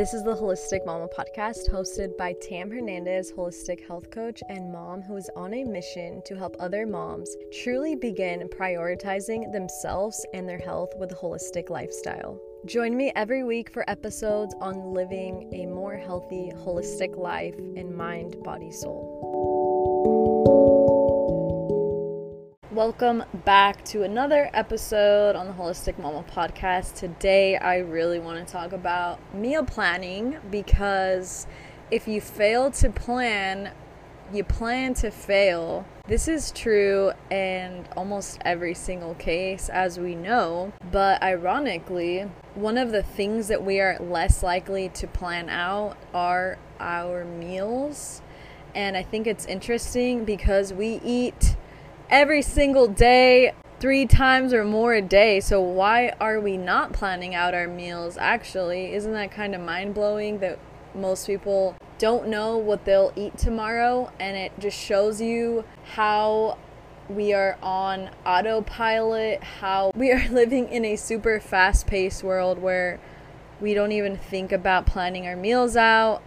This is the Holistic Mama podcast hosted by Tam Hernandez, holistic health coach and mom who is on a mission to help other moms truly begin prioritizing themselves and their health with a holistic lifestyle. Join me every week for episodes on living a more healthy, holistic life in mind, body, soul. Welcome back to another episode on the Holistic Mama podcast. Today, I really want to talk about meal planning because if you fail to plan, you plan to fail. This is true in almost every single case, as we know. But ironically, one of the things that we are less likely to plan out are our meals. And I think it's interesting because we eat every single day, three times or more a day. So, why are we not planning out our meals actually? Isn't that kind of mind blowing that most people don't know what they'll eat tomorrow? And it just shows you how we are on autopilot, how we are living in a super fast paced world where we don't even think about planning our meals out,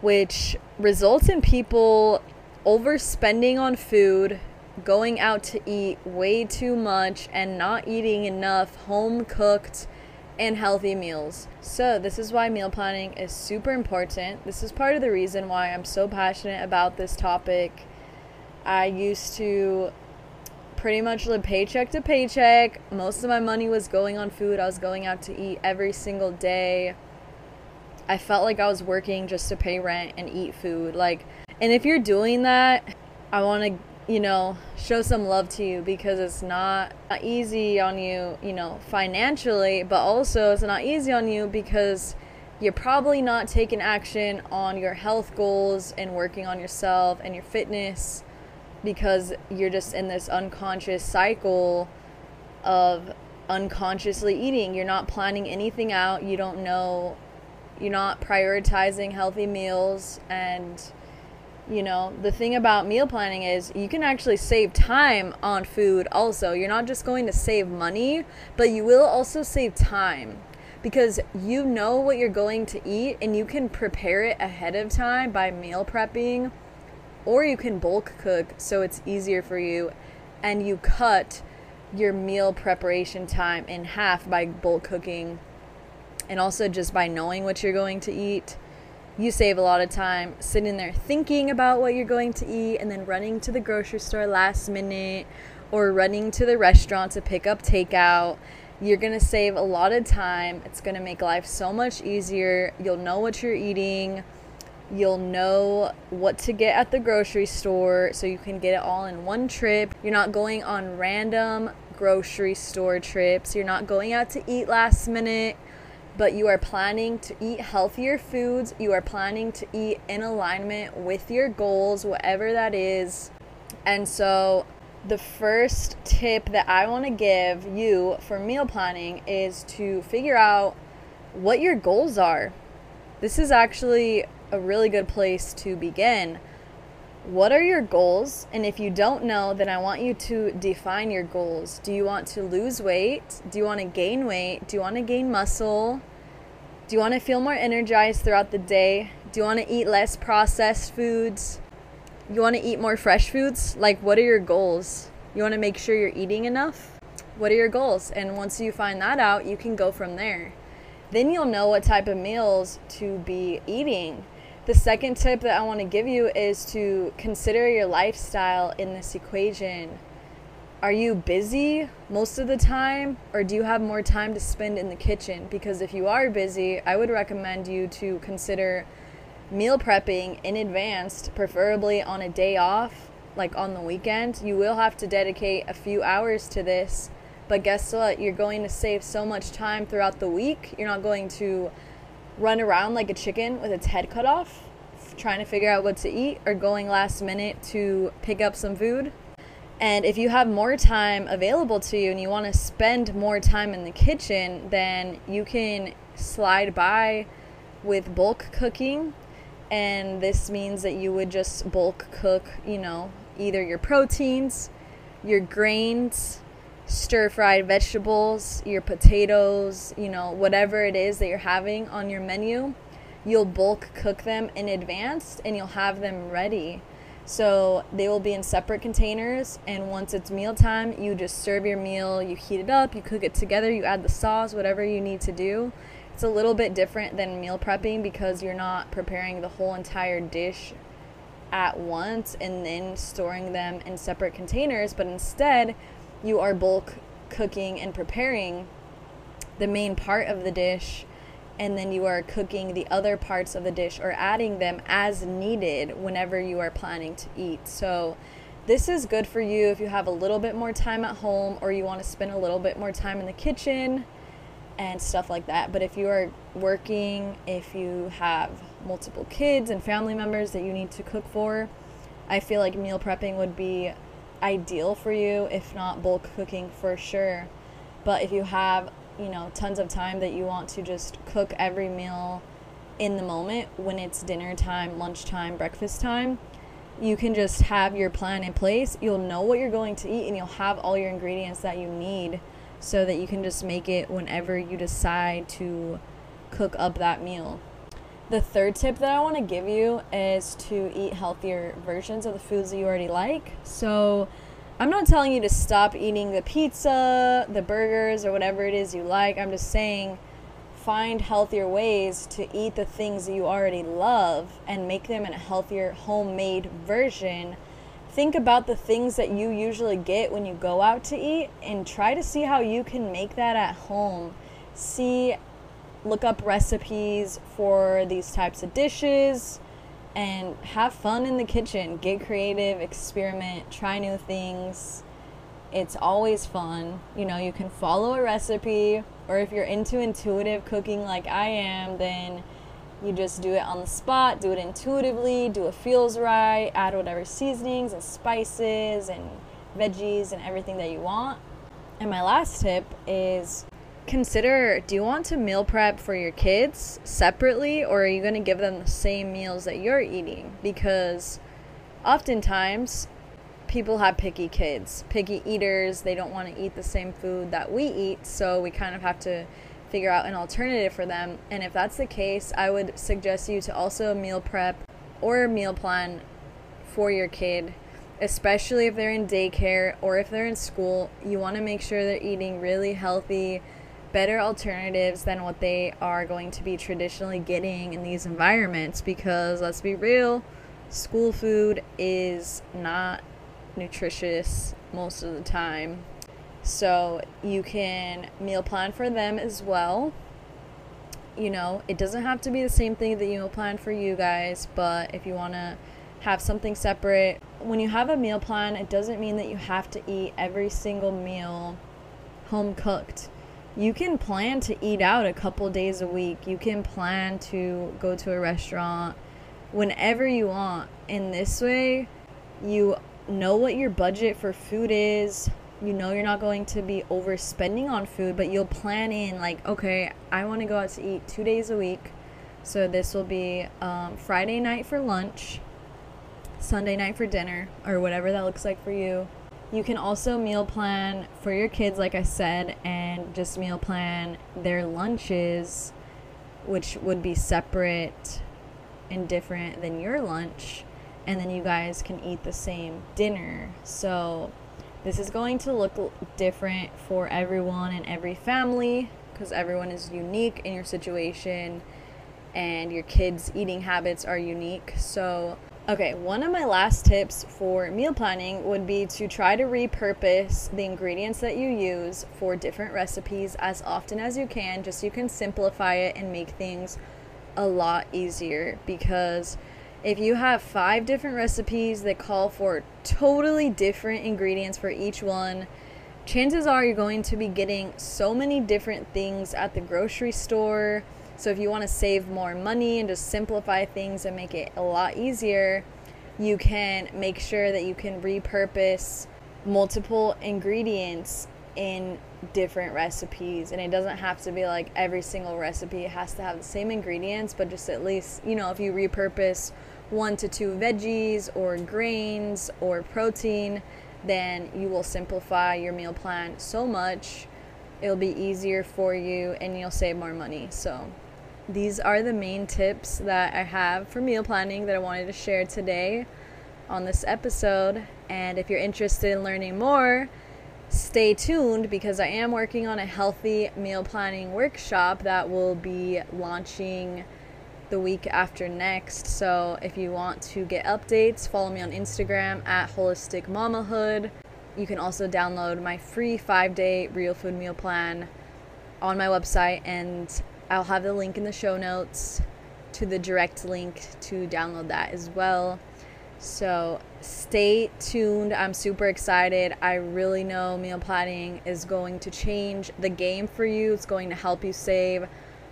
which results in people overspending on food going out to eat way too much and not eating enough home cooked and healthy meals. So, this is why meal planning is super important. This is part of the reason why I'm so passionate about this topic. I used to pretty much live paycheck to paycheck. Most of my money was going on food. I was going out to eat every single day. I felt like I was working just to pay rent and eat food. Like, and if you're doing that, I want to you know, show some love to you because it's not easy on you, you know, financially, but also it's not easy on you because you're probably not taking action on your health goals and working on yourself and your fitness because you're just in this unconscious cycle of unconsciously eating. You're not planning anything out. You don't know, you're not prioritizing healthy meals and you know, the thing about meal planning is you can actually save time on food also. You're not just going to save money, but you will also save time because you know what you're going to eat and you can prepare it ahead of time by meal prepping or you can bulk cook so it's easier for you and you cut your meal preparation time in half by bulk cooking and also just by knowing what you're going to eat you save a lot of time sitting there thinking about what you're going to eat and then running to the grocery store last minute or running to the restaurant to pick up takeout. You're going to save a lot of time. It's going to make life so much easier. You'll know what you're eating. You'll know what to get at the grocery store so you can get it all in one trip. You're not going on random grocery store trips. You're not going out to eat last minute but you are planning to eat healthier foods. You are planning to eat in alignment with your goals, whatever that is. And so, the first tip that I want to give you for meal planning is to figure out what your goals are. This is actually a really good place to begin what are your goals? And if you don't know, then I want you to define your goals. Do you want to lose weight? Do you want to gain weight? Do you want to gain muscle? Do you want to feel more energized throughout the day? Do you want to eat less processed foods? You want to eat more fresh foods? Like, what are your goals? You want to make sure you're eating enough? What are your goals? And once you find that out, you can go from there. Then you'll know what type of meals to be eating the second tip that I want to give you is to consider your lifestyle in this equation. Are you busy most of the time, or do you have more time to spend in the kitchen? Because if you are busy, I would recommend you to consider meal prepping in advance, preferably on a day off, like on the weekend. You will have to dedicate a few hours to this, but guess what? You're going to save so much time throughout the week. You're not going to run around like a chicken with its head cut off, trying to figure out what to eat, or going last minute to pick up some food. And if you have more time available to you and you want to spend more time in the kitchen, then you can slide by with bulk cooking. And this means that you would just bulk cook, you know, either your proteins, your grains, stir fried vegetables, your potatoes, you know, whatever it is that you're having on your menu, you'll bulk cook them in advance and you'll have them ready. So they will be in separate containers, and once it's mealtime, you just serve your meal, you heat it up, you cook it together, you add the sauce, whatever you need to do. It's a little bit different than meal prepping because you're not preparing the whole entire dish at once and then storing them in separate containers, but instead, you are bulk cooking and preparing the main part of the dish and then you are cooking the other parts of the dish or adding them as needed whenever you are planning to eat. So, this is good for you if you have a little bit more time at home or you want to spend a little bit more time in the kitchen and stuff like that. But if you are working, if you have multiple kids and family members that you need to cook for, I feel like meal prepping would be ideal for you, if not bulk cooking for sure. But if you have you know, tons of time that you want to just cook every meal in the moment when it's dinner time, lunchtime, breakfast time, you can just have your plan in place. You'll know what you're going to eat and you'll have all your ingredients that you need so that you can just make it whenever you decide to cook up that meal. The third tip that I want to give you is to eat healthier versions of the foods that you already like. So, I'm not telling you to stop eating the pizza, the burgers, or whatever it is you like. I'm just saying find healthier ways to eat the things that you already love and make them in a healthier homemade version. Think about the things that you usually get when you go out to eat and try to see how you can make that at home. See, look up recipes for these types of dishes and have fun in the kitchen. Get creative, experiment, try new things. It's always fun. You know, you can follow a recipe, or if you're into intuitive cooking like I am, then you just do it on the spot, do it intuitively, do what feels right, add whatever seasonings and spices and veggies and everything that you want. And my last tip is consider do you want to meal prep for your kids separately or are you going to give them the same meals that you're eating? Because oftentimes people have picky kids picky eaters. They don't want to eat the same food that we eat so we kind of have to figure out an alternative for them. And if that's the case i would suggest you to also meal prep or meal plan for your kid especially if they're in daycare or if they're in school. You want to make sure they're eating really healthy better alternatives than what they are going to be traditionally getting in these environments because let's be real, school food is not nutritious most of the time. So you can meal plan for them as well. You know, it doesn't have to be the same thing that you meal plan for you guys, but if you want to have something separate, when you have a meal plan, it doesn't mean that you have to eat every single meal home cooked you can plan to eat out a couple days a week. You can plan to go to a restaurant whenever you want. In this way, you know what your budget for food is. You know you're not going to be overspending on food, but you'll plan in like, okay, I want to go out to eat two days a week. So this will be um, Friday night for lunch, Sunday night for dinner, or whatever that looks like for you. You can also meal plan for your kids, like I said, and just meal plan their lunches, which would be separate and different than your lunch. And then you guys can eat the same dinner. So, this is going to look different for everyone and every family because everyone is unique in your situation and your kids' eating habits are unique. So, Okay, one of my last tips for meal planning would be to try to repurpose the ingredients that you use for different recipes as often as you can, just so you can simplify it and make things a lot easier. Because if you have five different recipes that call for totally different ingredients for each one, chances are you're going to be getting so many different things at the grocery store so if you want to save more money and just simplify things and make it a lot easier, you can make sure that you can repurpose multiple ingredients in different recipes. And it doesn't have to be like every single recipe has to have the same ingredients but just at least you know if you repurpose one to two veggies or grains or protein then you will simplify your meal plan so much it'll be easier for you and you'll save more money. So these are the main tips that I have for meal planning that I wanted to share today on this episode. And if you're interested in learning more, stay tuned because I am working on a healthy meal planning workshop that will be launching the week after next. So if you want to get updates, follow me on Instagram at Holistic Mamahood. You can also download my free five day real food meal plan on my website, and I'll have the link in the show notes to the direct link to download that as well. So stay tuned. I'm super excited. I really know meal planning is going to change the game for you. It's going to help you save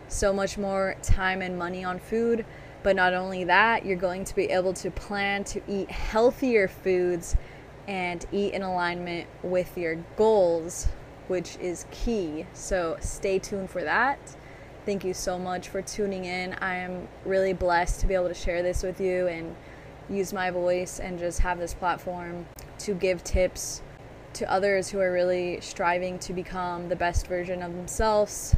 so much more time and money on food. But not only that, you're going to be able to plan to eat healthier foods and eat in alignment with your goals, which is key. So stay tuned for that. Thank you so much for tuning in. I am really blessed to be able to share this with you and use my voice and just have this platform to give tips to others who are really striving to become the best version of themselves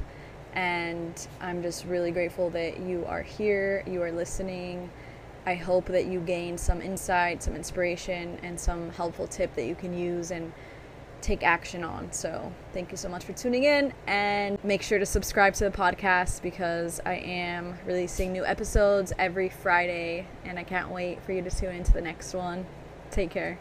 and I'm just really grateful that you are here, you are listening. I hope that you gain some insight, some inspiration, and some helpful tip that you can use and take action on. So, thank you so much for tuning in and make sure to subscribe to the podcast because I am releasing new episodes every Friday and I can't wait for you to tune into the next one. Take care.